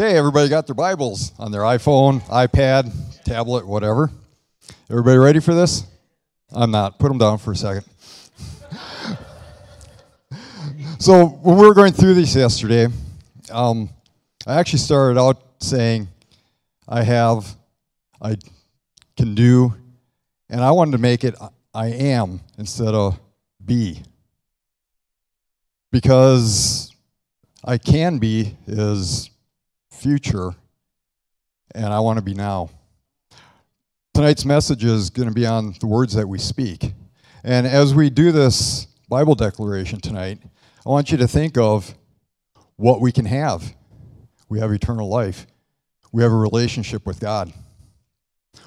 Okay, everybody got their Bibles on their iPhone, iPad, tablet, whatever. Everybody ready for this? I'm not. Put them down for a second. so, when we were going through this yesterday, um, I actually started out saying, I have, I can do, and I wanted to make it I am instead of be. Because I can be is future, and I want to be now. Tonight's message is going to be on the words that we speak. And as we do this Bible declaration tonight, I want you to think of what we can have. We have eternal life, we have a relationship with God.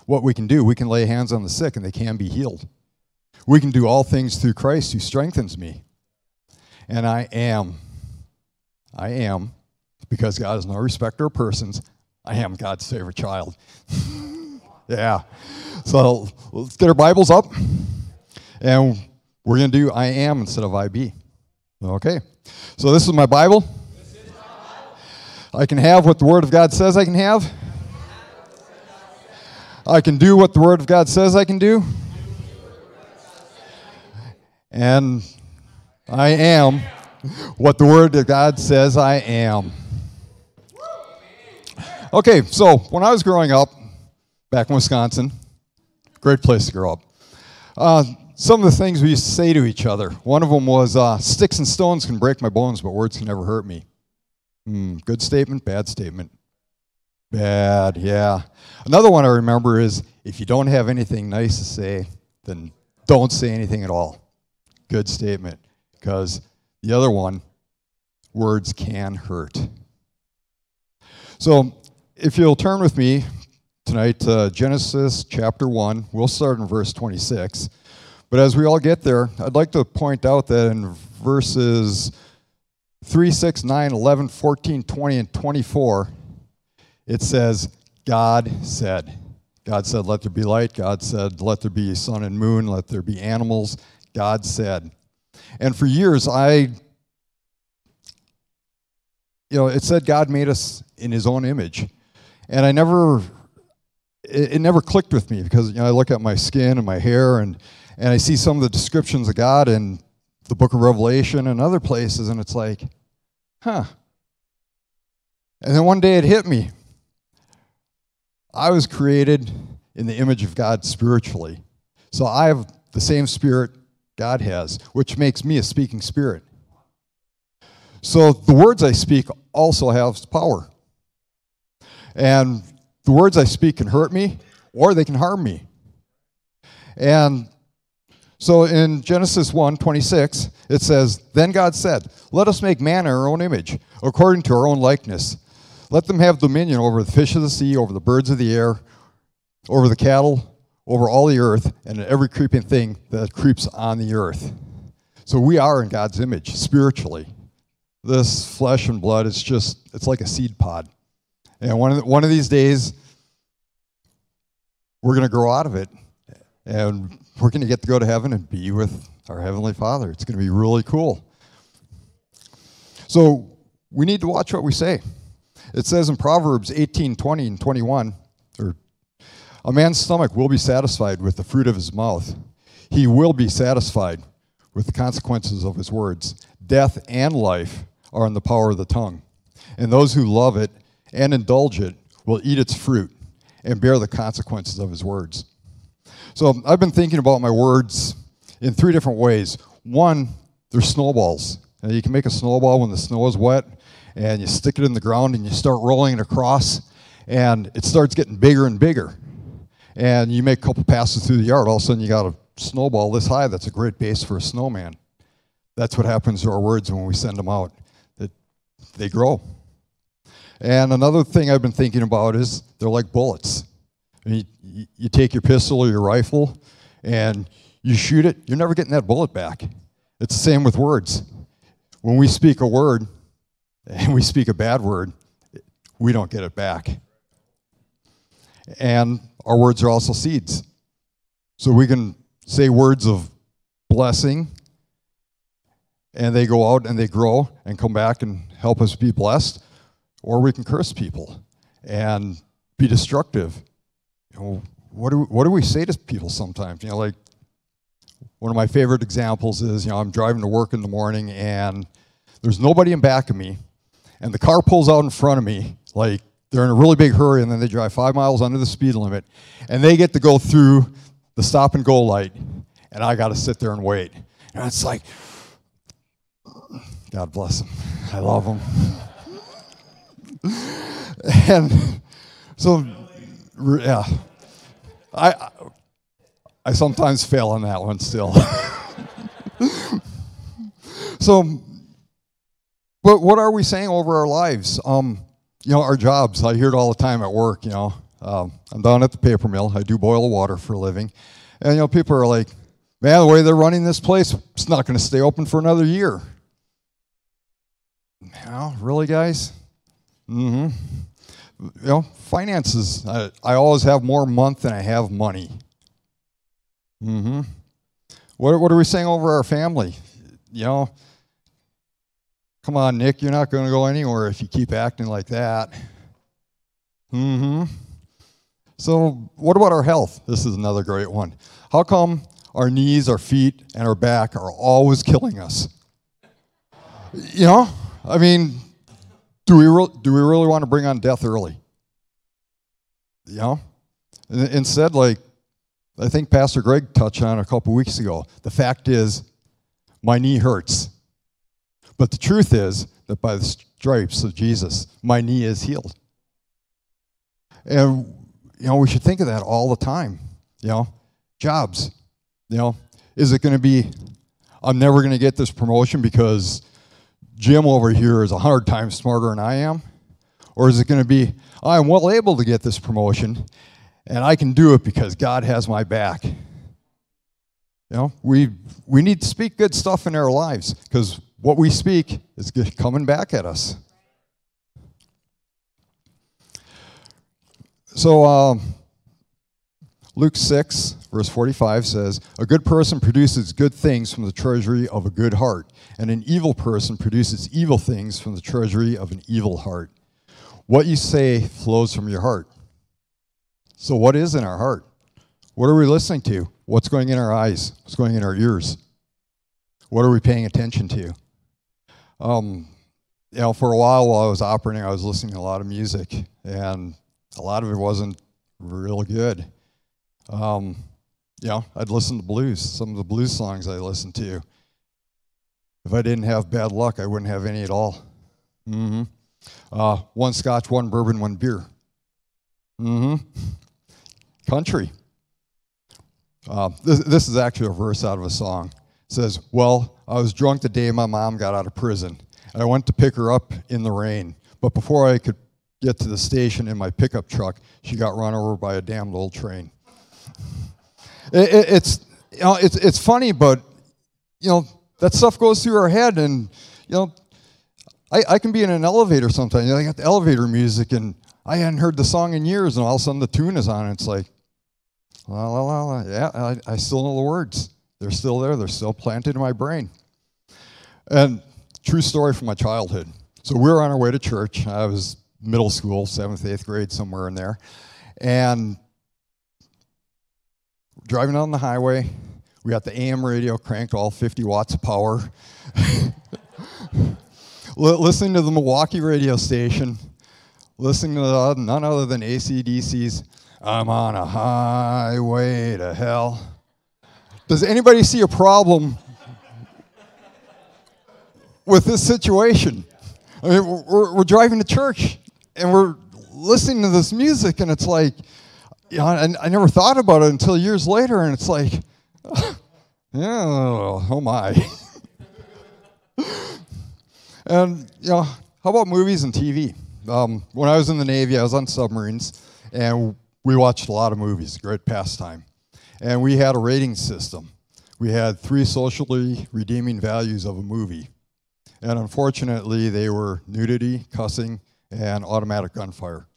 What we can do, we can lay hands on the sick and they can be healed. We can do all things through Christ who strengthens me. And I am, I am, because God is no respecter of persons, I am God's favorite child. yeah. So let's get our Bibles up. And we're going to do I am instead of I be. Okay. So this is my Bible. I can have what the Word of God says I can have. I can do what the Word of God says I can do. And I am what the Word of God says I am. Okay, so when I was growing up back in Wisconsin, great place to grow up, uh, some of the things we used to say to each other. One of them was, uh, Sticks and stones can break my bones, but words can never hurt me. Hmm, good statement, bad statement. Bad, yeah. Another one I remember is, If you don't have anything nice to say, then don't say anything at all. Good statement. Because the other one, words can hurt. So, if you'll turn with me tonight to Genesis chapter 1, we'll start in verse 26. But as we all get there, I'd like to point out that in verses 3, 6, 9, 11, 14, 20, and 24, it says, God said. God said, Let there be light. God said, Let there be sun and moon. Let there be animals. God said. And for years, I, you know, it said God made us in his own image. And I never, it, it never clicked with me because, you know, I look at my skin and my hair and, and I see some of the descriptions of God in the book of Revelation and other places, and it's like, huh. And then one day it hit me. I was created in the image of God spiritually. So I have the same spirit God has, which makes me a speaking spirit. So the words I speak also have power. And the words I speak can hurt me or they can harm me. And so in Genesis 1 26, it says, Then God said, Let us make man in our own image, according to our own likeness. Let them have dominion over the fish of the sea, over the birds of the air, over the cattle, over all the earth and every creeping thing that creeps on the earth. So we are in God's image spiritually. This flesh and blood is just, it's like a seed pod. And one of, the, one of these days, we're going to grow out of it. And we're going to get to go to heaven and be with our Heavenly Father. It's going to be really cool. So we need to watch what we say. It says in Proverbs 18 20 and 21, or a man's stomach will be satisfied with the fruit of his mouth. He will be satisfied with the consequences of his words. Death and life are in the power of the tongue, and those who love it and indulge it will eat its fruit and bear the consequences of his words. So I've been thinking about my words in three different ways. One, they're snowballs. you can make a snowball when the snow is wet, and you stick it in the ground and you start rolling it across, and it starts getting bigger and bigger and you make a couple passes through the yard, all of a sudden you got a snowball this high. That's a great base for a snowman. That's what happens to our words when we send them out. That they grow. And another thing I've been thinking about is they're like bullets. You, you take your pistol or your rifle and you shoot it, you're never getting that bullet back. It's the same with words. When we speak a word and we speak a bad word, we don't get it back. And our words are also seeds. So we can say words of blessing, and they go out and they grow and come back and help us be blessed. Or we can curse people and be destructive. You know, what do, what do we say to people sometimes? You know, like one of my favorite examples is, you know, I'm driving to work in the morning and there's nobody in back of me, and the car pulls out in front of me, like they're in a really big hurry, and then they drive five miles under the speed limit, and they get to go through the stop and go light, and I got to sit there and wait. And it's like, God bless them. I love them. and so, yeah, I I sometimes fail on that one still. so, but what are we saying over our lives? Um, you know, our jobs. I hear it all the time at work. You know, um, I'm down at the paper mill. I do boil water for a living, and you know, people are like, "Man, the way they're running this place, it's not going to stay open for another year." Know, really, guys? Mm-hmm. You know, finances. I, I always have more month than I have money. Mm-hmm. What, what are we saying over our family? You know, come on, Nick, you're not going to go anywhere if you keep acting like that. Mm-hmm. So, what about our health? This is another great one. How come our knees, our feet, and our back are always killing us? You know, I mean, do we, re- do we really want to bring on death early? You know? Instead, like, I think Pastor Greg touched on a couple weeks ago. The fact is, my knee hurts. But the truth is that by the stripes of Jesus, my knee is healed. And, you know, we should think of that all the time. You know, jobs. You know, is it going to be, I'm never going to get this promotion because Jim over here is a hundred times smarter than I am? Or is it going to be, I'm well able to get this promotion and I can do it because God has my back? You know, we, we need to speak good stuff in our lives because what we speak is coming back at us. So, um, Luke 6, verse 45 says, A good person produces good things from the treasury of a good heart, and an evil person produces evil things from the treasury of an evil heart. What you say flows from your heart. So, what is in our heart? What are we listening to? What's going in our eyes? What's going in our ears? What are we paying attention to? Um, you know, for a while while I was operating, I was listening to a lot of music, and a lot of it wasn't real good. Um, know, I'd listen to blues, some of the blues songs I listened to. If I didn't have bad luck, I wouldn't have any at all. Mm-hmm. Uh, one scotch, one bourbon, one beer. Mm-hmm. Country. Uh, this, this is actually a verse out of a song. It says, Well, I was drunk the day my mom got out of prison. And I went to pick her up in the rain. But before I could get to the station in my pickup truck, she got run over by a damned old train. It, it, it's you know it's it's funny, but you know that stuff goes through our head, and you know I, I can be in an elevator sometimes. You know, I got the elevator music, and I hadn't heard the song in years, and all of a sudden the tune is on. And it's like, la la la la. Yeah, I, I still know the words. They're still there. They're still planted in my brain. And true story from my childhood. So we were on our way to church. I was middle school, seventh, eighth grade, somewhere in there, and driving on the highway. We got the AM radio cranked all 50 watts of power. listening to the Milwaukee radio station, listening to none other than ACDC's I'm on a highway to hell. Does anybody see a problem with this situation? I mean, we're, we're driving to church and we're listening to this music, and it's like, you know, I, I never thought about it until years later, and it's like, yeah, oh my. and, you know, how about movies and TV? Um, when I was in the Navy, I was on submarines, and we watched a lot of movies, great pastime. And we had a rating system. We had three socially redeeming values of a movie. And unfortunately, they were nudity, cussing, and automatic gunfire.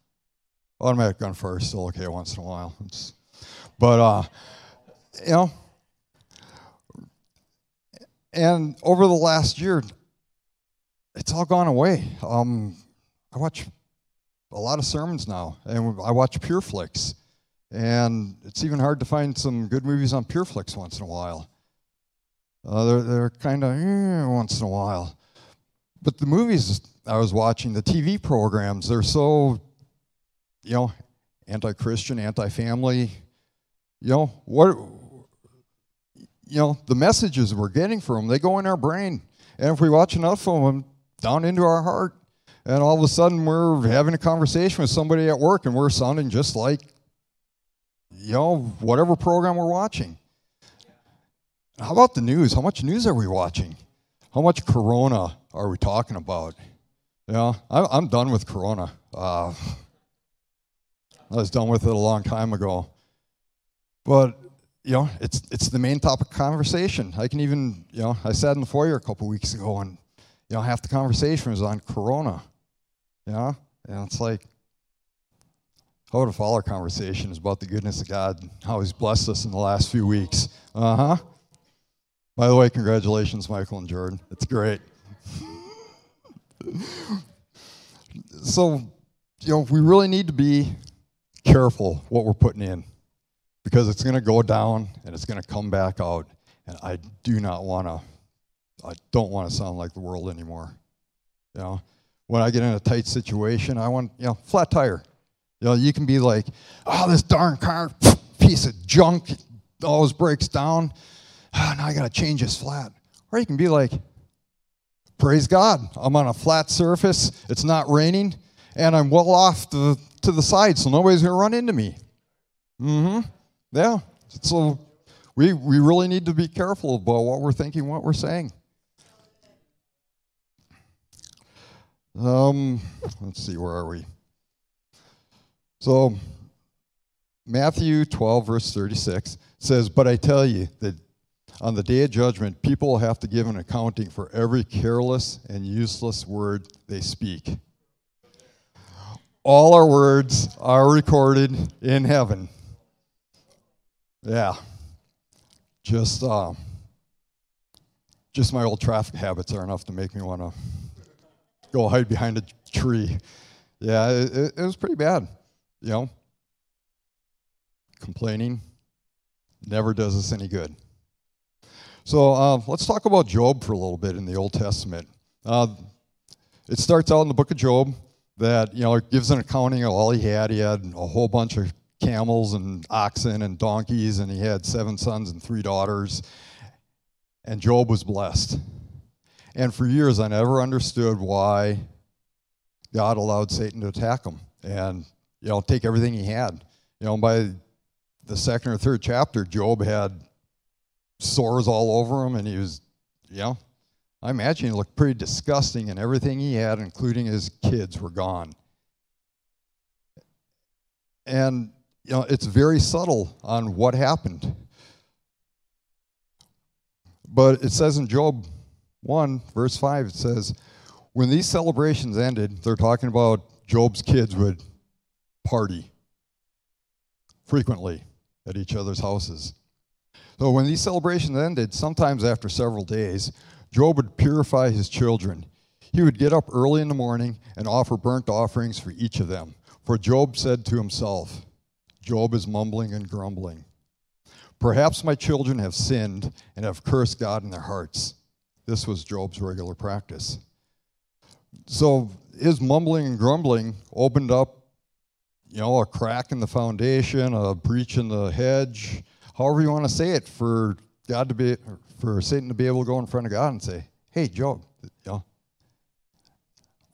Automatic gunfire is still okay once in a while. It's, but, uh, you know, and over the last year, it's all gone away. Um, I watch a lot of sermons now, and I watch PureFlix, and it's even hard to find some good movies on PureFlix once in a while. Uh, they're they're kind of eh, once in a while, but the movies I was watching, the TV programs, they're so, you know, anti-Christian, anti-family. You know what? You know the messages we're getting from them, they go in our brain, and if we watch enough of them, down into our heart, and all of a sudden we're having a conversation with somebody at work, and we're sounding just like, you know, whatever program we're watching. How about the news? How much news are we watching? How much Corona are we talking about? You know, I'm done with Corona. Uh, I was done with it a long time ago. But, you know, it's, it's the main topic of conversation. I can even, you know, I sat in the foyer a couple weeks ago and, you know, half the conversation was on Corona. You know? And it's like, how would all our conversation is about the goodness of God, and how He's blessed us in the last few weeks. Uh huh. By the way, congratulations, Michael and Jordan. It's great. so, you know, we really need to be careful what we're putting in because it's going to go down and it's going to come back out. And I do not want to, I don't want to sound like the world anymore. You know, when I get in a tight situation, I want, you know, flat tire. You know, you can be like, oh, this darn car, piece of junk, always breaks down oh, now I got to change this flat. Or you can be like, praise God, I'm on a flat surface, it's not raining, and I'm well off to, to the side, so nobody's going to run into me. Mm hmm. Yeah. So we, we really need to be careful about what we're thinking, what we're saying. Um, let's see, where are we? So, Matthew 12, verse 36 says, But I tell you that on the day of judgment, people will have to give an accounting for every careless and useless word they speak. All our words are recorded in heaven. Yeah. Just uh, just my old traffic habits are enough to make me want to go hide behind a tree. Yeah, it, it was pretty bad, you know. Complaining never does us any good. So uh, let's talk about Job for a little bit in the Old Testament. Uh, it starts out in the book of Job that, you know, gives an accounting of all he had. He had a whole bunch of camels and oxen and donkeys, and he had seven sons and three daughters. And Job was blessed. And for years, I never understood why God allowed Satan to attack him and, you know, take everything he had. You know, by the second or third chapter, Job had sores all over him, and he was, you know, I imagine he looked pretty disgusting, and everything he had, including his kids, were gone. And, you know, it's very subtle on what happened. But it says in Job 1, verse 5, it says, when these celebrations ended, they're talking about Job's kids would party frequently at each other's houses. So when these celebrations ended, sometimes after several days, Job would purify his children. He would get up early in the morning and offer burnt offerings for each of them. For Job said to himself, Job is mumbling and grumbling. Perhaps my children have sinned and have cursed God in their hearts. This was Job's regular practice. So his mumbling and grumbling opened up, you know, a crack in the foundation, a breach in the hedge, however you want to say it, for God to be, for Satan to be able to go in front of God and say, "Hey, Job, you know,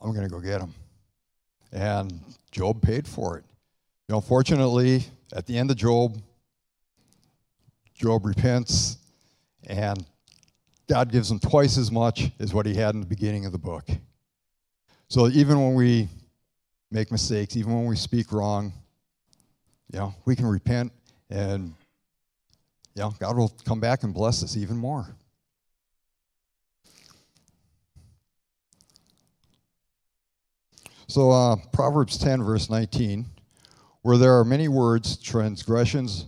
I'm going to go get him," and Job paid for it. You know, fortunately, at the end of Job, Job repents, and God gives him twice as much as what he had in the beginning of the book. So even when we make mistakes, even when we speak wrong, you know, we can repent and know, God will come back and bless us even more. So, uh, Proverbs 10, verse 19, where there are many words, transgressions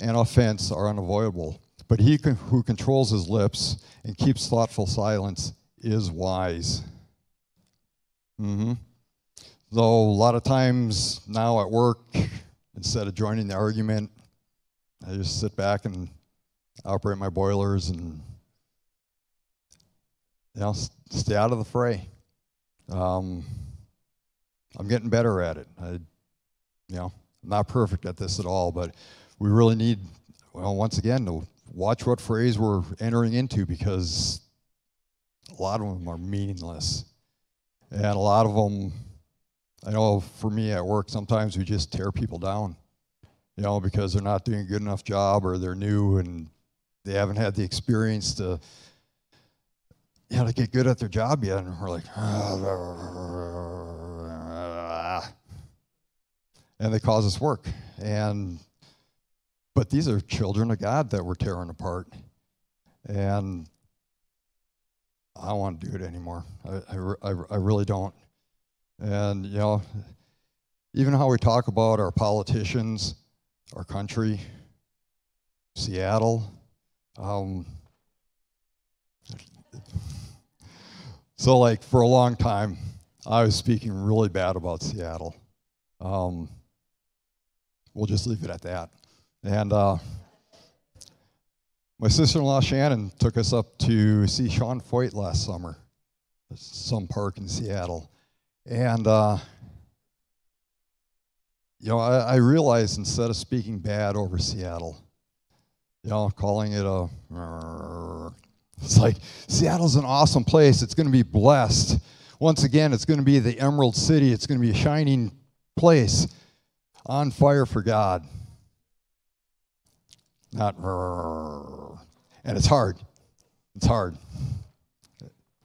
and offense are unavoidable. But he who controls his lips and keeps thoughtful silence is wise. Mm-hmm. Though a lot of times now at work, instead of joining the argument, I just sit back and operate my boilers and you know stay out of the fray. Um, I'm getting better at it. I, you know, I'm not perfect at this at all, but we really need, well, once again, to watch what phrase we're entering into because a lot of them are meaningless. And a lot of them, I know for me at work, sometimes we just tear people down, you know, because they're not doing a good enough job or they're new and they haven't had the experience to, you know, to get good at their job yet. And we're like, and they cause us work. And but these are children of God that we're tearing apart. And I don't want to do it anymore. I, I, I really don't. And, you know, even how we talk about our politicians, our country, Seattle. Um, so, like, for a long time, I was speaking really bad about Seattle. Um, we'll just leave it at that. And uh, my sister-in-law Shannon took us up to see Sean Feucht last summer, some park in Seattle, and uh, you know I, I, instead of speaking bad over Seattle, you know, calling it a, it's like Seattle's an awesome place. It's going to be blessed. Once again, it's going to be the Emerald City. It's going to be a shining place on fire for God. Not, and it's hard. It's hard.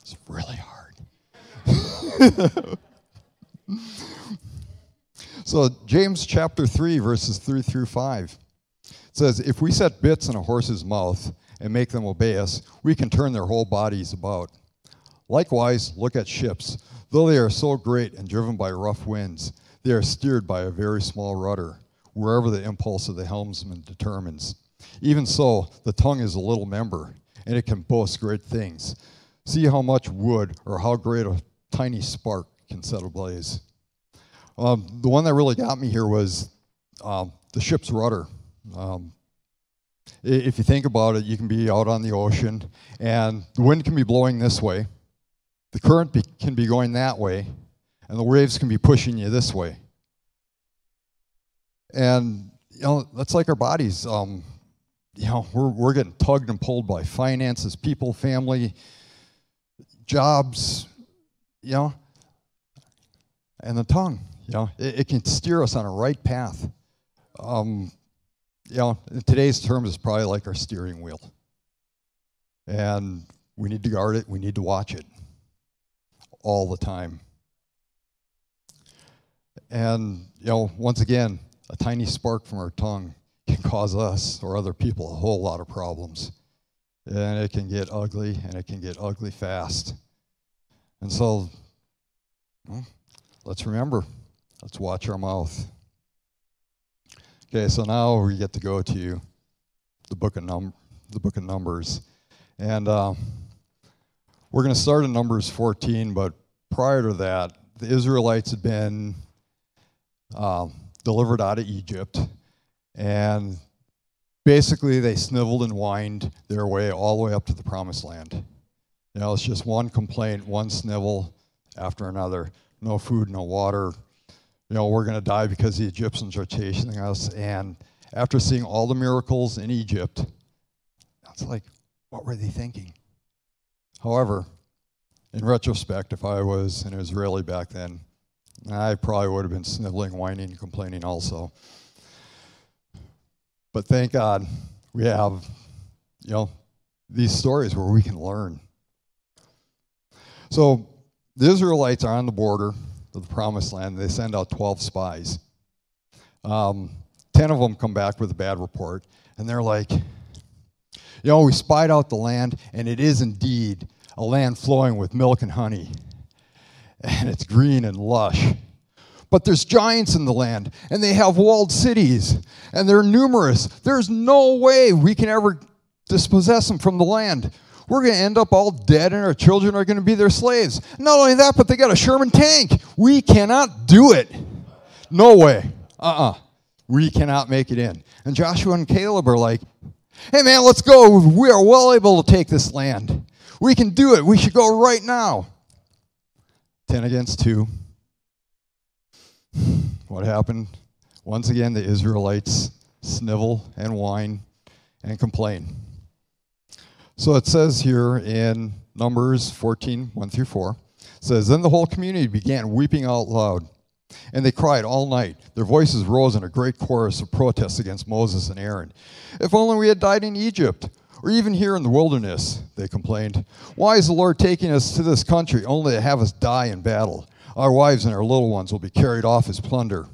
It's really hard. so, James chapter 3, verses 3 through 5 says, If we set bits in a horse's mouth and make them obey us, we can turn their whole bodies about. Likewise, look at ships. Though they are so great and driven by rough winds, they are steered by a very small rudder, wherever the impulse of the helmsman determines. Even so, the tongue is a little member, and it can boast great things. See how much wood or how great a tiny spark can set ablaze. Um, the one that really got me here was um, the ship's rudder. Um, if you think about it, you can be out on the ocean, and the wind can be blowing this way, the current be, can be going that way, and the waves can be pushing you this way. And you know that's like our bodies. Um, you know, we're, we're getting tugged and pulled by finances, people, family, jobs, you know, and the tongue. You know, it, it can steer us on a right path. Um, you know, in today's terms, it's probably like our steering wheel. And we need to guard it, we need to watch it all the time. And, you know, once again, a tiny spark from our tongue can cause us or other people a whole lot of problems. And it can get ugly, and it can get ugly fast. And so, well, let's remember, let's watch our mouth. Okay, so now we get to go to the book of num the book of Numbers, and uh, we're going to start in Numbers 14. But prior to that, the Israelites had been uh, delivered out of Egypt, and basically, they sniveled and whined their way all the way up to the promised land. You know, it's just one complaint, one snivel after another. No food, no water. You know, we're going to die because the Egyptians are chasing us. And after seeing all the miracles in Egypt, it's like, what were they thinking? However, in retrospect, if I was an Israeli back then, I probably would have been sniveling, whining, complaining also. But thank God we have, you know, these stories where we can learn. So the Israelites are on the border of the promised land. They send out 12 spies. Um, 10 of them come back with a bad report, and they're like, you know, we spied out the land, and it is indeed a land flowing with milk and honey, and it's green and lush. But there's giants in the land, and they have walled cities, and they're numerous. There's no way we can ever dispossess them from the land. We're going to end up all dead and our children are going to be their slaves. Not only that, but they got a Sherman tank. We cannot do it. No way. Uh uh-uh. uh We cannot make it in. And Joshua and Caleb are like, hey man, let's go. We are well able to take this land. We can do it. We should go right now. 10 against 2. What happened? Once again, the Israelites snivel and whine and complain. So it says here in Numbers 14, 1 through 4, says, Then the whole community began weeping out loud, and they cried all night. Their voices rose in a great chorus of protest against Moses and Aaron. If only we had died in Egypt, or even here in the wilderness, they complained. Why is the Lord taking us to this country only to have us die in battle? Our wives and our little ones will be carried off as plunder.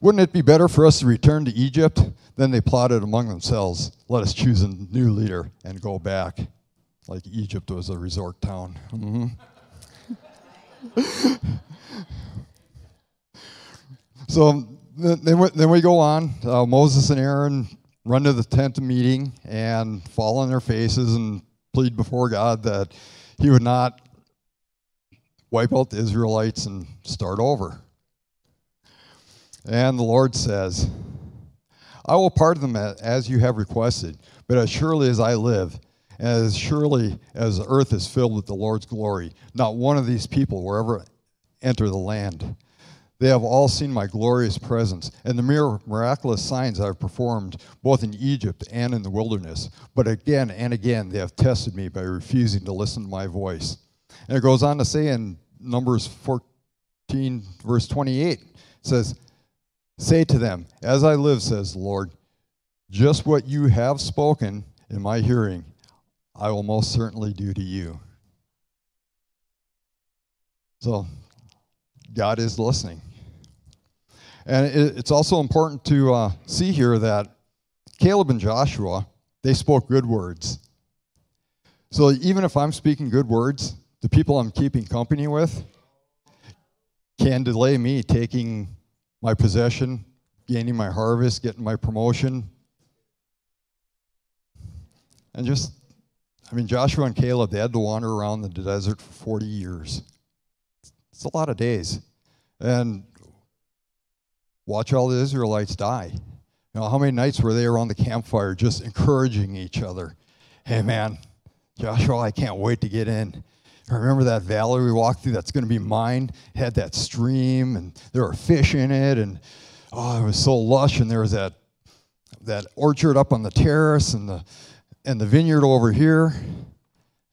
Wouldn't it be better for us to return to Egypt? Then they plotted among themselves, let us choose a new leader and go back. Like Egypt was a resort town. Mm-hmm. so then we, then we go on. Uh, Moses and Aaron run to the tent of meeting and fall on their faces and plead before God that He would not wipe out the Israelites and start over. And the Lord says, I will pardon them as you have requested, but as surely as I live, as surely as the earth is filled with the Lord's glory, not one of these people will ever enter the land. They have all seen my glorious presence and the mere miraculous signs I have performed both in Egypt and in the wilderness. But again and again they have tested me by refusing to listen to my voice. And it goes on to say in Numbers 14, verse 28, it says, Say to them, As I live, says the Lord, just what you have spoken in my hearing, I will most certainly do to you. So, God is listening. And it's also important to uh, see here that Caleb and Joshua, they spoke good words. So, even if I'm speaking good words, the people I'm keeping company with can delay me taking my possession, gaining my harvest, getting my promotion. And just, I mean, Joshua and Caleb, they had to wander around the desert for 40 years. It's a lot of days. And watch all the Israelites die. You know, how many nights were they around the campfire just encouraging each other? Hey, man, Joshua, I can't wait to get in. I remember that valley we walked through that's going to be mine? Had that stream and there were fish in it and oh, it was so lush and there was that that orchard up on the terrace and the and the vineyard over here.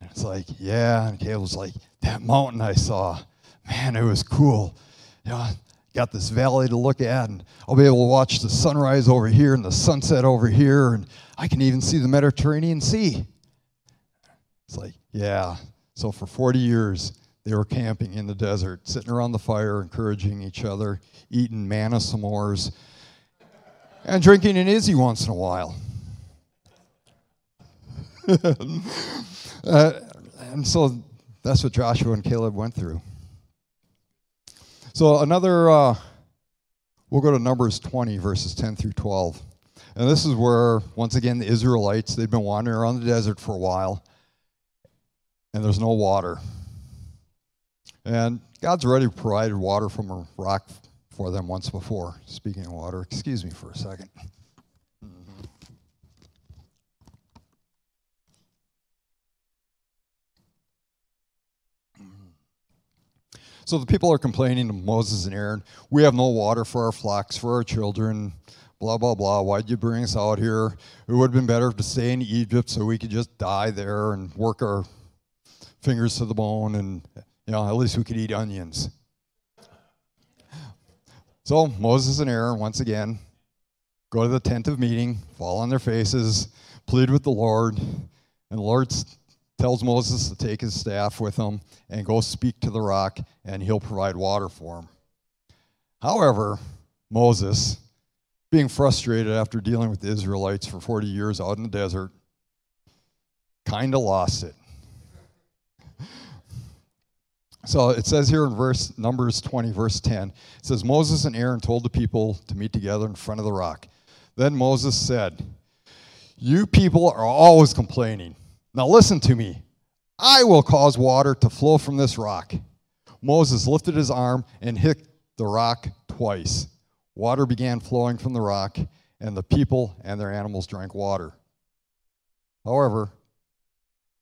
And it's like, yeah, and Caleb was like, that mountain I saw, man, it was cool. You know, got this valley to look at and I'll be able to watch the sunrise over here and the sunset over here and I can even see the Mediterranean Sea. It's like, yeah, so for 40 years, they were camping in the desert, sitting around the fire, encouraging each other, eating manna s'mores, and drinking an Izze once in a while. uh, and so that's what Joshua and Caleb went through. So another, uh, we'll go to Numbers 20, verses 10 through 12. And this is where, once again, the Israelites, they've been wandering around the desert for a while and there's no water. And God's already provided water from a rock for them once before. Speaking of water, excuse me for a second. Mm-hmm. So the people are complaining to Moses and Aaron, we have no water for our flocks, for our children, blah, blah, blah. Why'd you bring us out here? It would have been better to stay in Egypt so we could just die there and work our fingers to the bone, and you know, at least we could eat onions. So Moses and Aaron, once again, go to the tent of meeting, fall on their faces, plead with the Lord, and the Lord tells Moses to take his staff with him and go speak to the rock, and he'll provide water for him. However, Moses, being frustrated after dealing with the Israelites for 40 years out in the desert, kind of lost it. So it says here in verse Numbers 20, verse 10, it says, Moses and Aaron told the people to meet together in front of the rock. Then Moses said, You people are always complaining. Now listen to me. I will cause water to flow from this rock. Moses lifted his arm and hit the rock twice. Water began flowing from the rock, and the people and their animals drank water. However,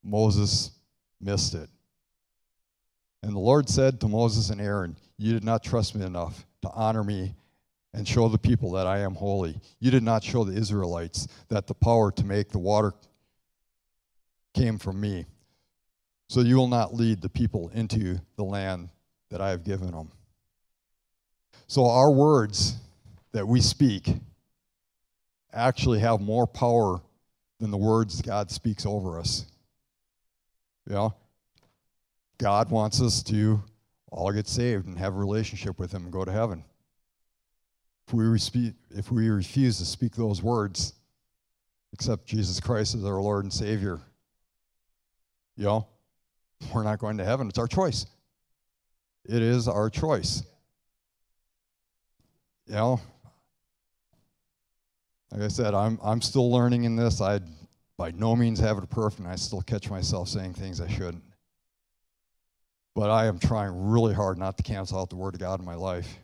Moses missed it. And the Lord said to Moses and Aaron, You did not trust me enough to honor me and show the people that I am holy. You did not show the Israelites that the power to make the water came from me. So you will not lead the people into the land that I have given them. So our words that we speak actually have more power than the words God speaks over us. You know, God wants us to all get saved and have a relationship with Him and go to heaven. If we, respe- if we refuse to speak those words, accept Jesus Christ as our Lord and Savior, you know, we're not going to heaven. It's our choice. It is our choice. You know, like I said, I'm, I'm still learning in this. I by no means have it perfect, and I still catch myself saying things I shouldn't. But I am trying really hard not to cancel out the Word of God in my life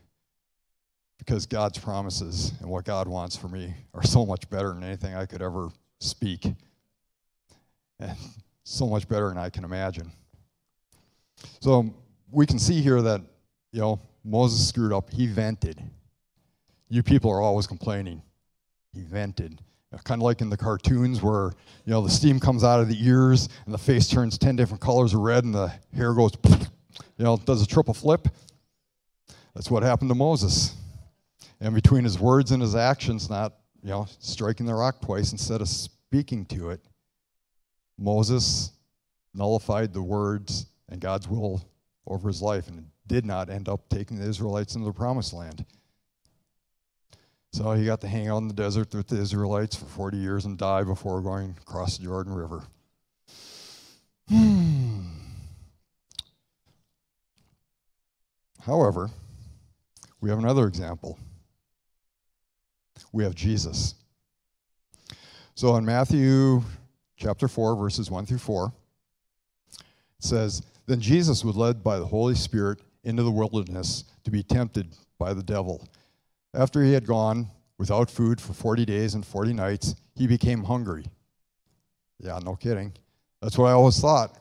because God's promises and what God wants for me are so much better than anything I could ever speak. And so much better than I can imagine. So we can see here that, you know, Moses screwed up. He vented. You people are always complaining. He vented. Kind of like in the cartoons where, you know, the steam comes out of the ears and the face turns 10 different colors of red and the hair goes, you know, does a triple flip. That's what happened to Moses. And between his words and his actions, not, you know, striking the rock twice instead of speaking to it, Moses nullified the words and God's will over his life and did not end up taking the Israelites into the promised land. So he got to hang out in the desert with the Israelites for 40 years and die before going across the Jordan River. Hmm. However, we have another example. We have Jesus. So in Matthew chapter 4, verses 1 through 4, it says, Then Jesus was led by the Holy Spirit into the wilderness to be tempted by the devil. After he had gone without food for 40 days and 40 nights, he became hungry. Yeah, no kidding. That's what I always thought.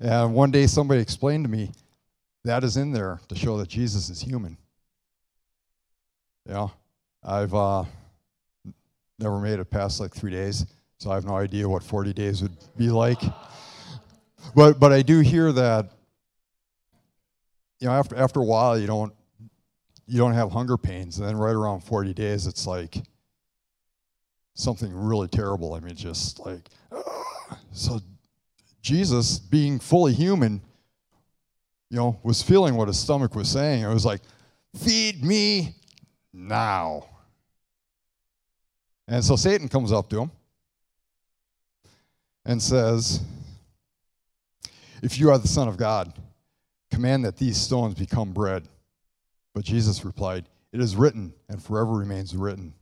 And one day somebody explained to me that is in there to show that Jesus is human. Yeah, I've uh, never made it past like three days, so I have no idea what 40 days would be like. But, but I do hear that, you know, after, after a while, you don't you don't have hunger pains. And then right around 40 days, it's like something really terrible. I mean, just like, uh, so Jesus, being fully human, you know, was feeling what his stomach was saying. It was like, feed me now. And so Satan comes up to him and says, If you are the Son of God, command that these stones become bread. But Jesus replied, It is written, and forever remains written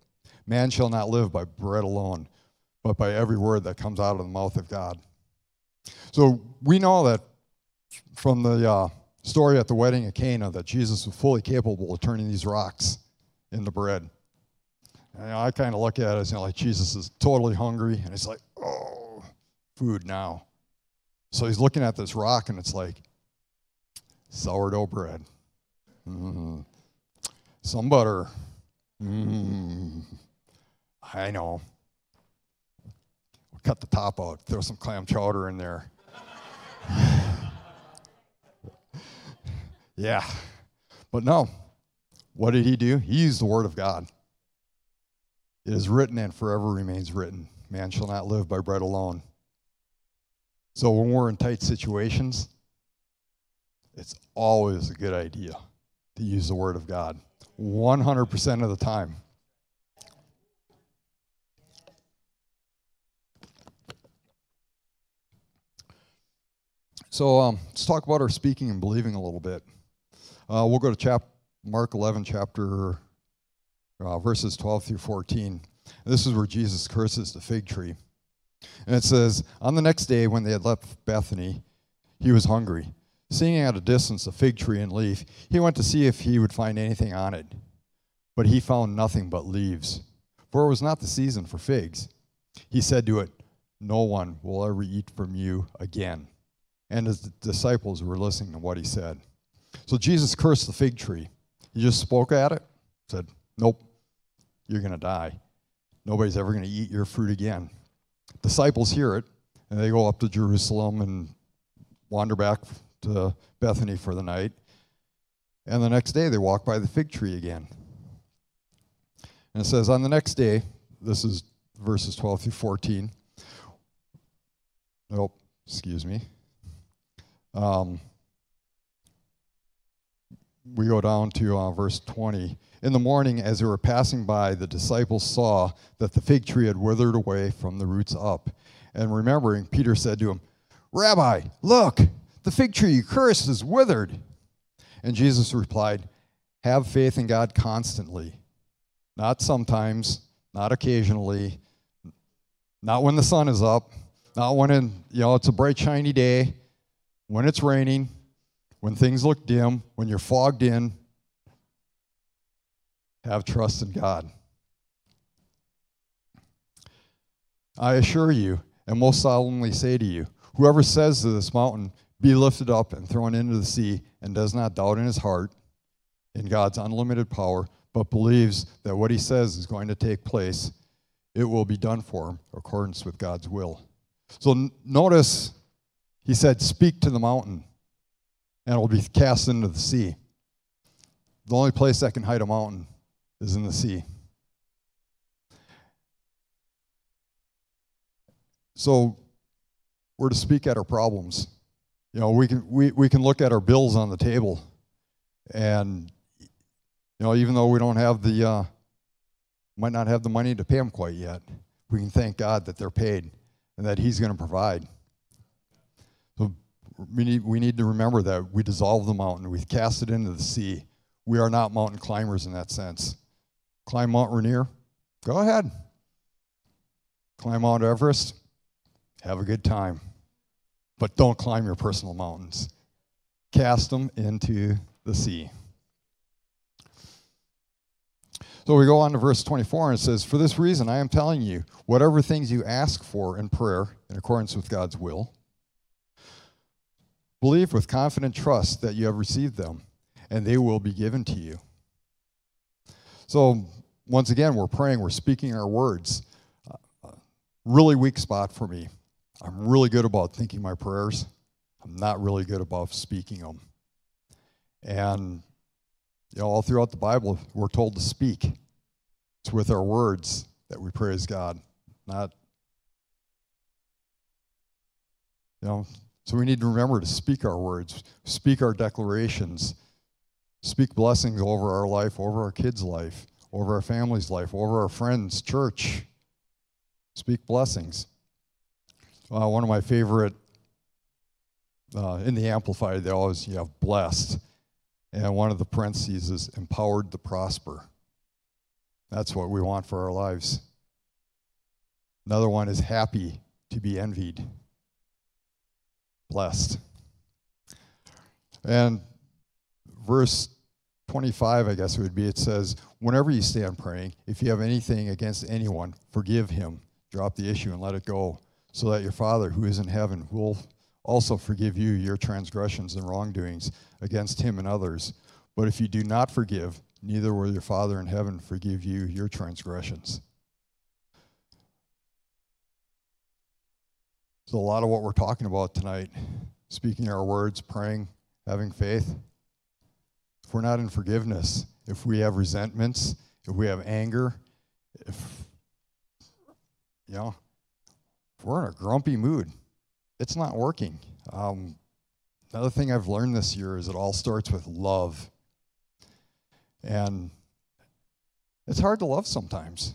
Man shall not live by bread alone, but by every word that comes out of the mouth of God. So we know that from the uh, story at the wedding at Cana that Jesus was fully capable of turning these rocks into bread. And I kind of look at it as you know, like Jesus is totally hungry, and it's like, oh, food now. So he's looking at this rock, and it's like sourdough bread. Mm-hmm. Some butter. Mm-hmm. I know. We'll cut the top out, throw some clam chowder in there. yeah. But no. What did he do? He used the word of God. It is written and forever remains written. Man shall not live by bread alone. So when we're in tight situations, it's always a good idea to use the Word of God 100% of the time. So um, let's talk about our speaking and believing a little bit. Uh, we'll go to chap- Mark 11, chapter uh, verses 12 through 14. This is where Jesus curses the fig tree. And it says, On the next day, when they had left Bethany, he was hungry. Seeing at a distance a fig tree and leaf, he went to see if he would find anything on it. But he found nothing but leaves, for it was not the season for figs. He said to it, No one will ever eat from you again. And his disciples were listening to what he said. So Jesus cursed the fig tree. He just spoke at it, said, Nope, you're going to die. Nobody's ever going to eat your fruit again. Disciples hear it, and they go up to Jerusalem and wander back to Bethany for the night. And the next day, they walk by the fig tree again. And it says, On the next day, this is verses 12 through 14. Nope, excuse me. Um, we go down to uh, verse 20. In the morning, as they were passing by, the disciples saw that the fig tree had withered away from the roots up. And remembering, Peter said to him, Rabbi, look, the fig tree you cursed is withered. And Jesus replied, Have faith in God constantly, not sometimes, not occasionally, not when the sun is up, not when in, you know it's a bright shiny day, when it's raining, when things look dim, when you're fogged in, have trust in God. I assure you, and most solemnly say to you, whoever says to this mountain, Be lifted up and thrown into the sea, and does not doubt in his heart in God's unlimited power, but believes that what he says is going to take place, it will be done for him accordance with God's will. So n- notice he said, Speak to the mountain, and it will be cast into the sea. The only place that can hide a mountain is in the sea. So we're to speak at our problems. You know, we can we, we can look at our bills on the table and you know, even though we don't have the uh, might not have the money to pay them quite yet, we can thank God that they're paid and that He's going to provide. So we need, we need to remember that we dissolve the mountain, we cast it into the sea. We are not mountain climbers in that sense climb Mount Rainier, go ahead. Climb Mount Everest, have a good time. But don't climb your personal mountains. Cast them into the sea. So we go on to verse 24 and it says, For this reason I am telling you, whatever things you ask for in prayer, in accordance with God's will, believe with confident trust that you have received them, and they will be given to you. So, once again, we're praying, we're speaking our words. Uh, really weak spot for me. I'm really good about thinking my prayers. I'm not really good about speaking them. And you know, all throughout the Bible, we're told to speak. It's with our words that we praise God, not you know. So we need to remember to speak our words, speak our declarations, Speak blessings over our life, over our kids' life, over our family's life, over our friends' church. Speak blessings. Uh, one of my favorite uh, in the Amplified, they always you have blessed. And one of the parentheses is empowered to prosper. That's what we want for our lives. Another one is happy to be envied. Blessed. And verse 25, I guess it would be, it says, Whenever you stand praying, if you have anything against anyone, forgive him. Drop the issue and let it go, so that your Father who is in heaven will also forgive you your transgressions and wrongdoings against him and others. But if you do not forgive, neither will your Father in heaven forgive you your transgressions. So, a lot of what we're talking about tonight, speaking our words, praying, having faith if we're not in forgiveness, if we have resentments, if we have anger, if, you know, we're in a grumpy mood, it's not working. Um, another thing I've learned this year is it all starts with love. And it's hard to love sometimes.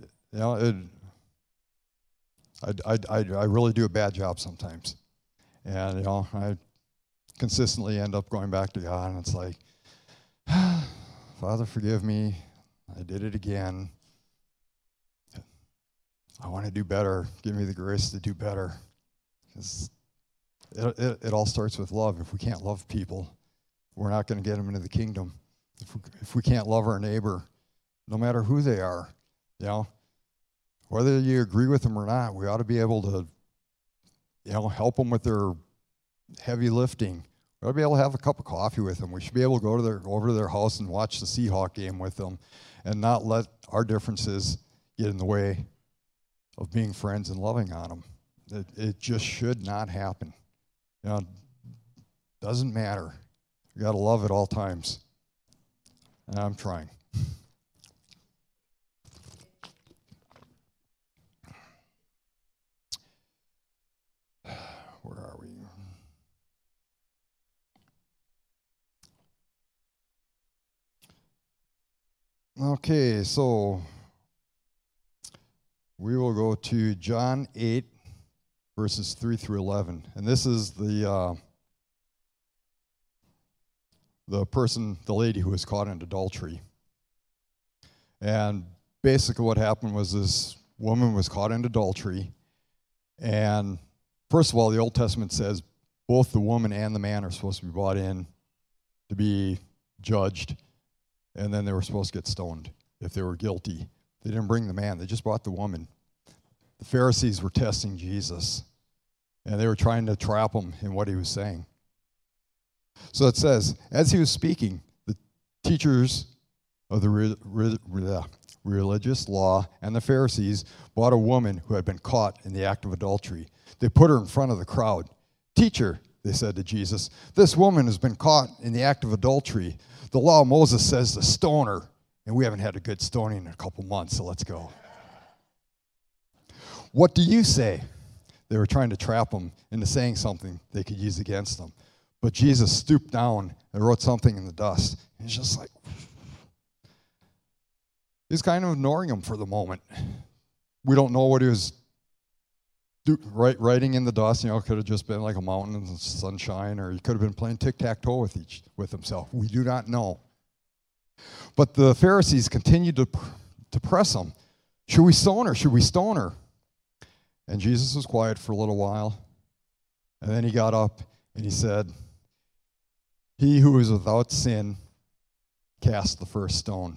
You know, it, I, I, I, I really do a bad job sometimes. And, you know, I consistently end up going back to God, and it's like, Father, forgive me. I did it again. I want to do better. Give me the grace to do better. It, it, it, all starts with love. If we can't love people, we're not going to get them into the kingdom. If we, if we can't love our neighbor, no matter who they are, you know, whether you agree with them or not, we ought to be able to, you know, help them with their heavy lifting. We ought to be able to have a cup of coffee with them. We should be able to go to their over to their house and watch the Seahawk game with them, and not let our differences get in the way of being friends and loving on them. It, it just should not happen. You know, doesn't matter. You got to love at all times. And I'm trying. Where are we? Okay, so we will go to John 8, verses 3 through 11. And this is the, uh, the person, the lady who was caught in adultery. And basically, what happened was this woman was caught in adultery. And first of all, the Old Testament says both the woman and the man are supposed to be brought in to be judged. And then they were supposed to get stoned if they were guilty. They didn't bring the man, they just brought the woman. The Pharisees were testing Jesus, and they were trying to trap him in what he was saying. So it says, as he was speaking, the teachers of the re- re- re- religious law and the Pharisees brought a woman who had been caught in the act of adultery. They put her in front of the crowd. Teacher, they said to Jesus, this woman has been caught in the act of adultery. The law of Moses says to stone her. And we haven't had a good stoning in a couple months, so let's go. What do you say? They were trying to trap him into saying something they could use against him. But Jesus stooped down and wrote something in the dust. He's just like, he's kind of ignoring him for the moment. We don't know what he was write, writing in the dust. You know, could have just been like a mountain and sunshine, or he could have been playing tic tac toe with each with himself. We do not know. But the Pharisees continued to, to press him. Should we stone her? Should we stone her? And Jesus was quiet for a little while. And then he got up and he said, He who is without sin cast the first stone.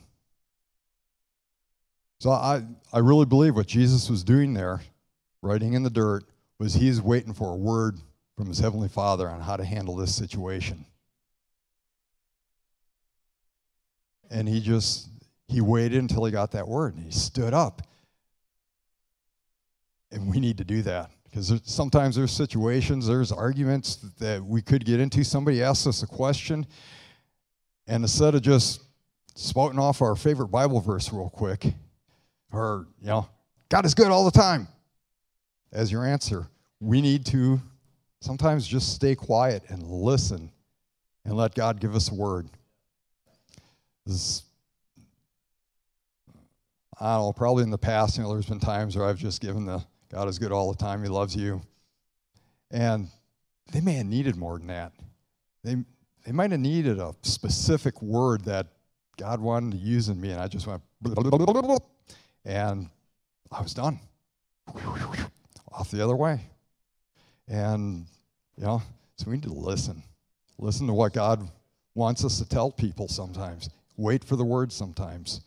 So I, I really believe what Jesus was doing there, writing in the dirt, was he's waiting for a word from his heavenly Father on how to handle this situation. And he just, he waited until he got that word and he stood up. And we need to do that because sometimes there's situations, there's arguments that we could get into. Somebody asks us a question, and instead of just spouting off our favorite Bible verse real quick, or, you know, God is good all the time as your answer, we need to sometimes just stay quiet and listen and let God give us a word. This, I don't know, probably in the past, you know, there's been times where I've just given the God is good all the time, He loves you. And they may have needed more than that. They, they might have needed a specific word that God wanted to use in me, and I just went, and I was done. Off the other way. And, you know, so we need to listen. Listen to what God wants us to tell people sometimes. Wait for the word sometimes.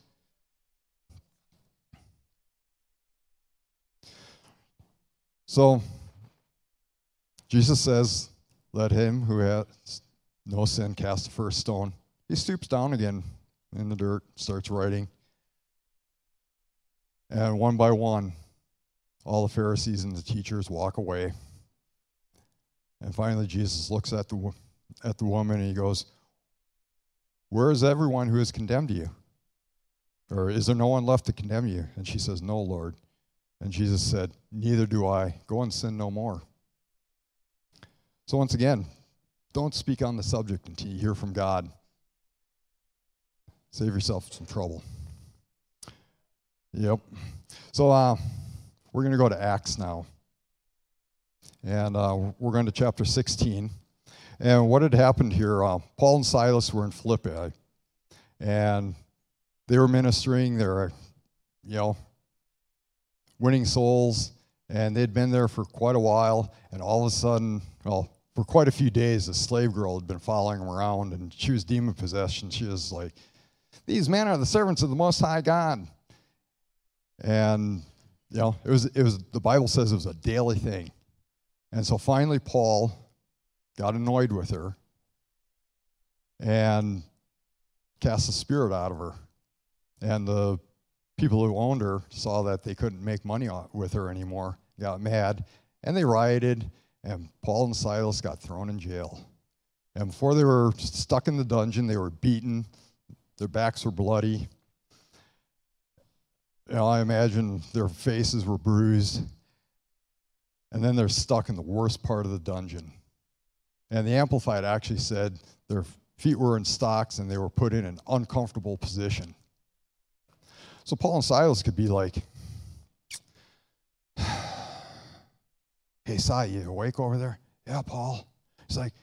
So, Jesus says, Let him who has no sin cast the first stone. He stoops down again in the dirt, starts writing. And one by one, all the Pharisees and the teachers walk away. And finally, Jesus looks at the, at the woman and he goes, Where is everyone who has condemned you? Or is there no one left to condemn you? And she says, No, Lord. And Jesus said, Neither do I. Go and sin no more. So, once again, don't speak on the subject until you hear from God. Save yourself some trouble. Yep. So, uh, we're going to go to Acts now. And uh, we're going to chapter 16. And what had happened here, uh, Paul and Silas were in Philippi. And they were ministering. They're, you know, winning souls, and they'd been there for quite a while, and all of a sudden, well, for quite a few days, a slave girl had been following them around, and she was demon possessed, and she was like, These men are the servants of the Most High God. And, you know, it was, it was, the Bible says it was a daily thing. And so finally, Paul got annoyed with her and cast the spirit out of her. And the people who owned her saw that they couldn't make money with her anymore, got mad, and they rioted, and Paul and Silas got thrown in jail. And before they were stuck in the dungeon, they were beaten, their backs were bloody. You know, I imagine their faces were bruised. And then they're stuck in the worst part of the dungeon. And the Amplified actually said their feet were in stocks and they were put in an uncomfortable position. So Paul and Silas could be like, Hey, Si, you awake over there? Yeah, Paul. He's like,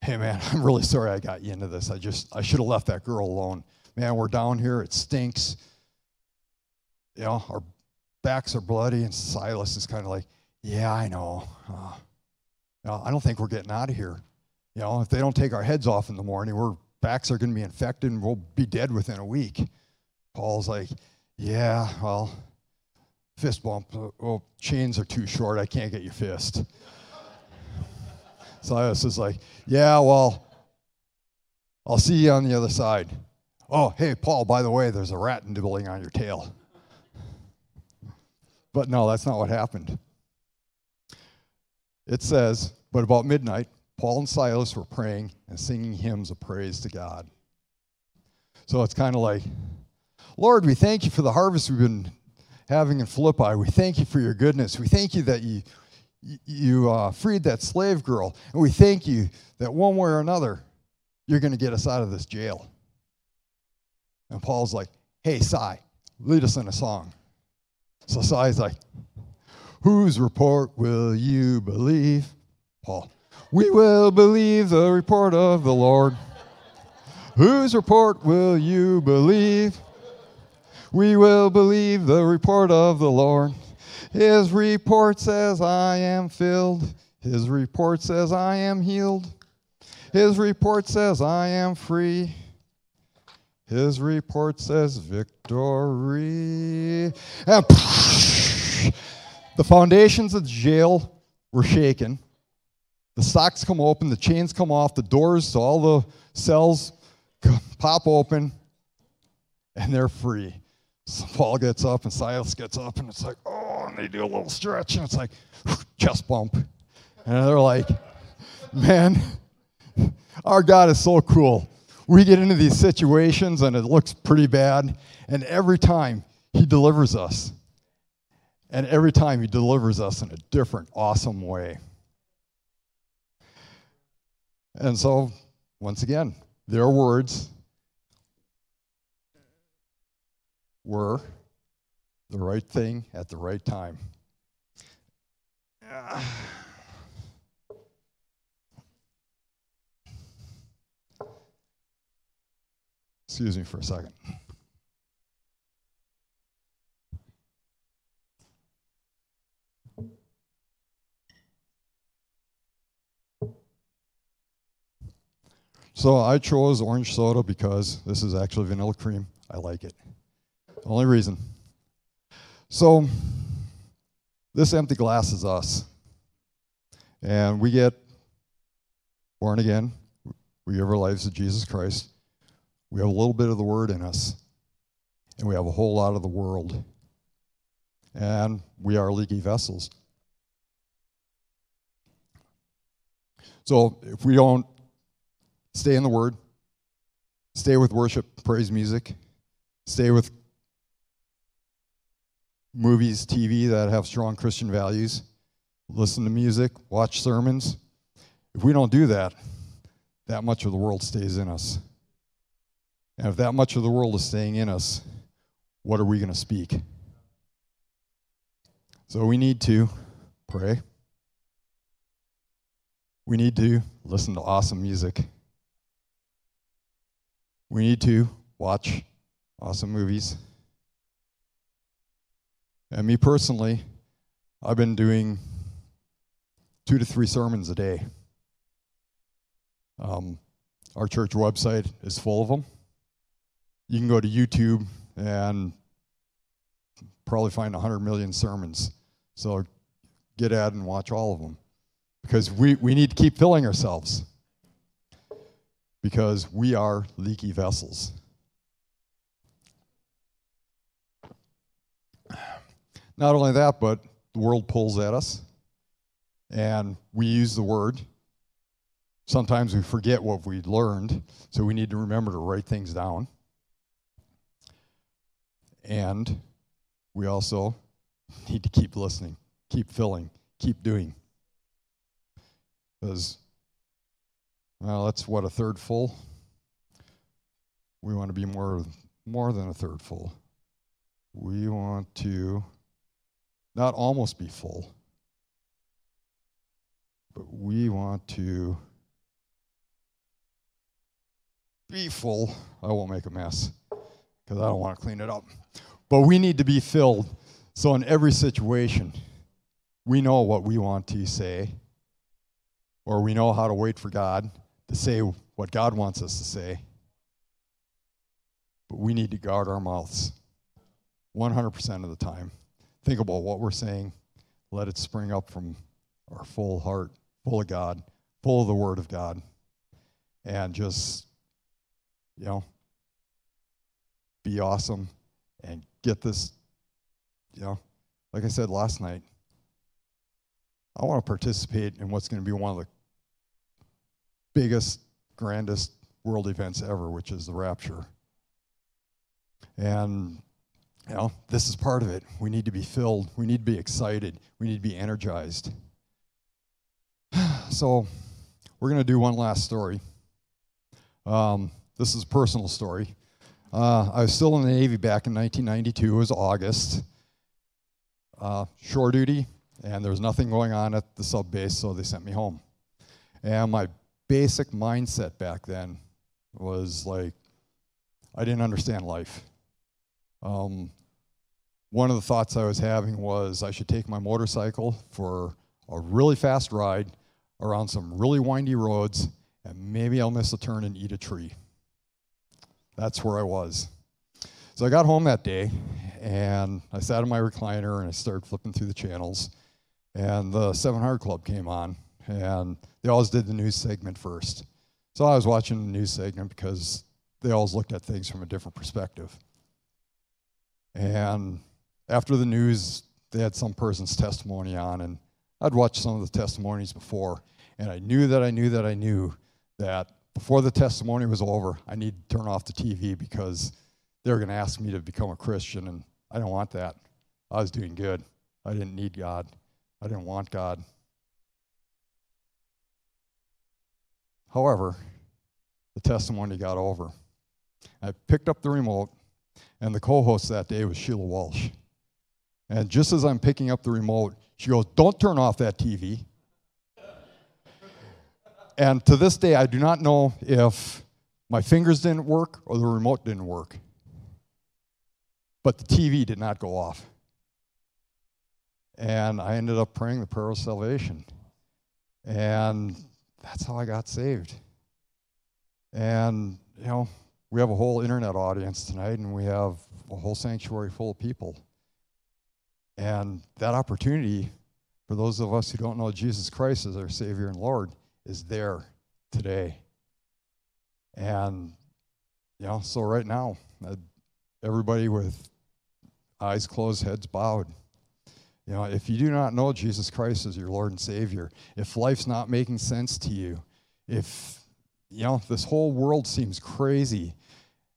Hey, man, I'm really sorry I got you into this. I just, I should have left that girl alone. Man, we're down here. It stinks. You know, our backs are bloody. And Silas is kind of like, Yeah, I know. Uh, I don't think we're getting out of here. You know, if they don't take our heads off in the morning, our backs are going to be infected and we'll be dead within a week. Paul's like, yeah, well, fist bump. Uh, well, chains are too short. I can't get your fist. Silas is like, yeah, well, I'll see you on the other side. Oh, hey, Paul, by the way, there's a rat nibbling on your tail. But no, that's not what happened. It says, but about midnight, Paul and Silas were praying and singing hymns of praise to God. So it's kind of like, Lord, we thank you for the harvest we've been having in Philippi. We thank you for your goodness. We thank you that you, you uh, freed that slave girl. And we thank you that one way or another, you're going to get us out of this jail. And Paul's like, hey, Si, lead us in a song. So Si's like, whose report will you believe? Paul, we will believe the report of the Lord. Whose report will you believe? We will believe the report of the Lord. His report says, I am filled. His report says, I am healed. His report says, I am free. His report says, victory. And the foundations of the jail were shaken. The stocks come open, the chains come off, the doors to all the cells pop open, and they're free. So Paul gets up and Silas gets up, and it's like, oh, and they do a little stretch, and it's like, chest bump. And they're like, man, our God is so cool. We get into these situations, and it looks pretty bad, and every time He delivers us. And every time He delivers us in a different, awesome way. And so, once again, their words were the right thing at the right time. Excuse me for a second. So I chose orange soda because this is actually vanilla cream. I like it. Only reason. So, this empty glass is us. And we get born again. We give our lives to Jesus Christ. We have a little bit of the Word in us. And we have a whole lot of the world. And we are leaky vessels. So, if we don't stay in the Word, stay with worship, praise music, stay with movies, TV that have strong Christian values, listen to music, watch sermons. If we don't do that, that much of the world stays in us. And if that much of the world is staying in us, what are we going to speak? So we need to pray. We need to listen to awesome music. We need to watch awesome movies. And me personally, I've been doing two to three sermons a day. Um, our church website is full of them. You can go to YouTube and probably find 100 million sermons. So get at and watch all of them because we, we need to keep filling ourselves because we are leaky vessels. Not only that, but the world pulls at us and we use the word. Sometimes we forget what we learned, so we need to remember to write things down. And we also need to keep listening, keep filling, keep doing. Because, well, that's what, a third full? We want to be more, more than a third full. We want to not almost be full, but we want to be full. I won't make a mess because I don't want to clean it up. But we need to be filled. So, in every situation, we know what we want to say, or we know how to wait for God to say what God wants us to say. But we need to guard our mouths 100% of the time. Think about what we're saying, let it spring up from our full heart, full of God, full of the Word of God, and just, you know, be awesome and get this, you know, like I said last night, I want to participate in what's going to be one of the biggest, grandest world events ever, which is the rapture. And, you know, this is part of it. We need to be filled, we need to be excited, we need to be energized. So, we're going to do one last story. Um, this is a personal story. Uh, I was still in the Navy back in 1992. It was August. Uh, shore duty, and there was nothing going on at the sub base, so they sent me home. And my basic mindset back then was like, I didn't understand life. Um, one of the thoughts I was having was I should take my motorcycle for a really fast ride around some really windy roads, and maybe I'll miss a turn and eat a tree. That's where I was. So I got home that day and I sat in my recliner and I started flipping through the channels. And the 700 Club came on and they always did the news segment first. So I was watching the news segment because they always looked at things from a different perspective. And after the news, they had some person's testimony on, and I'd watched some of the testimonies before, and I knew that I knew that I knew that before the testimony was over, I need to turn off the TV because they were going to ask me to become a Christian, and I didn't want that. I was doing good. I didn't need God. I didn't want God. However, the testimony got over. I picked up the remote, and the co host that day was Sheila Walsh. And just as I'm picking up the remote, she goes, Don't turn off that TV. And to this day, I do not know if my fingers didn't work or the remote didn't work. But the TV did not go off. And I ended up praying the prayer of salvation. And that's how I got saved. And, you know, we have a whole internet audience tonight, and we have a whole sanctuary full of people. And that opportunity, for those of us who don't know Jesus Christ as our Savior and Lord, is there today. And, you know, so right now, everybody with eyes closed, heads bowed. You know, if you do not know Jesus Christ as your Lord and Savior, if life's not making sense to you, if, you know, this whole world seems crazy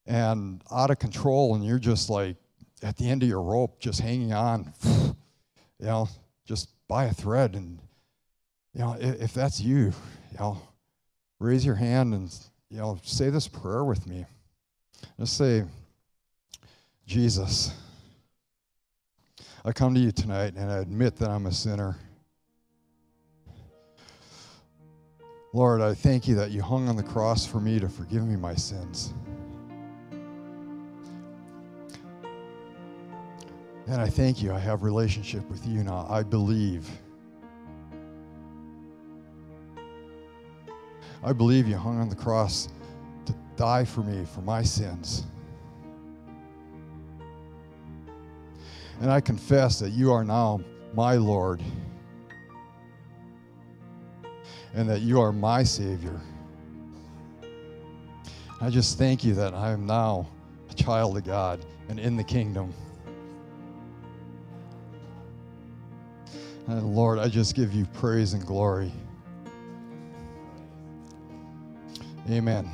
and out of control, and you're just like at the end of your rope, just hanging on, you know, just by a thread. And, you know, if, if that's you, you know, raise your hand and you know say this prayer with me. Just say, Jesus, I come to you tonight and I admit that I'm a sinner. Lord, I thank you that you hung on the cross for me to forgive me my sins. And I thank you. I have relationship with you now. I believe. I believe you hung on the cross to die for me, for my sins. And I confess that you are now my Lord and that you are my Savior. I just thank you that I am now a child of God and in the kingdom. And Lord, I just give you praise and glory. Amen.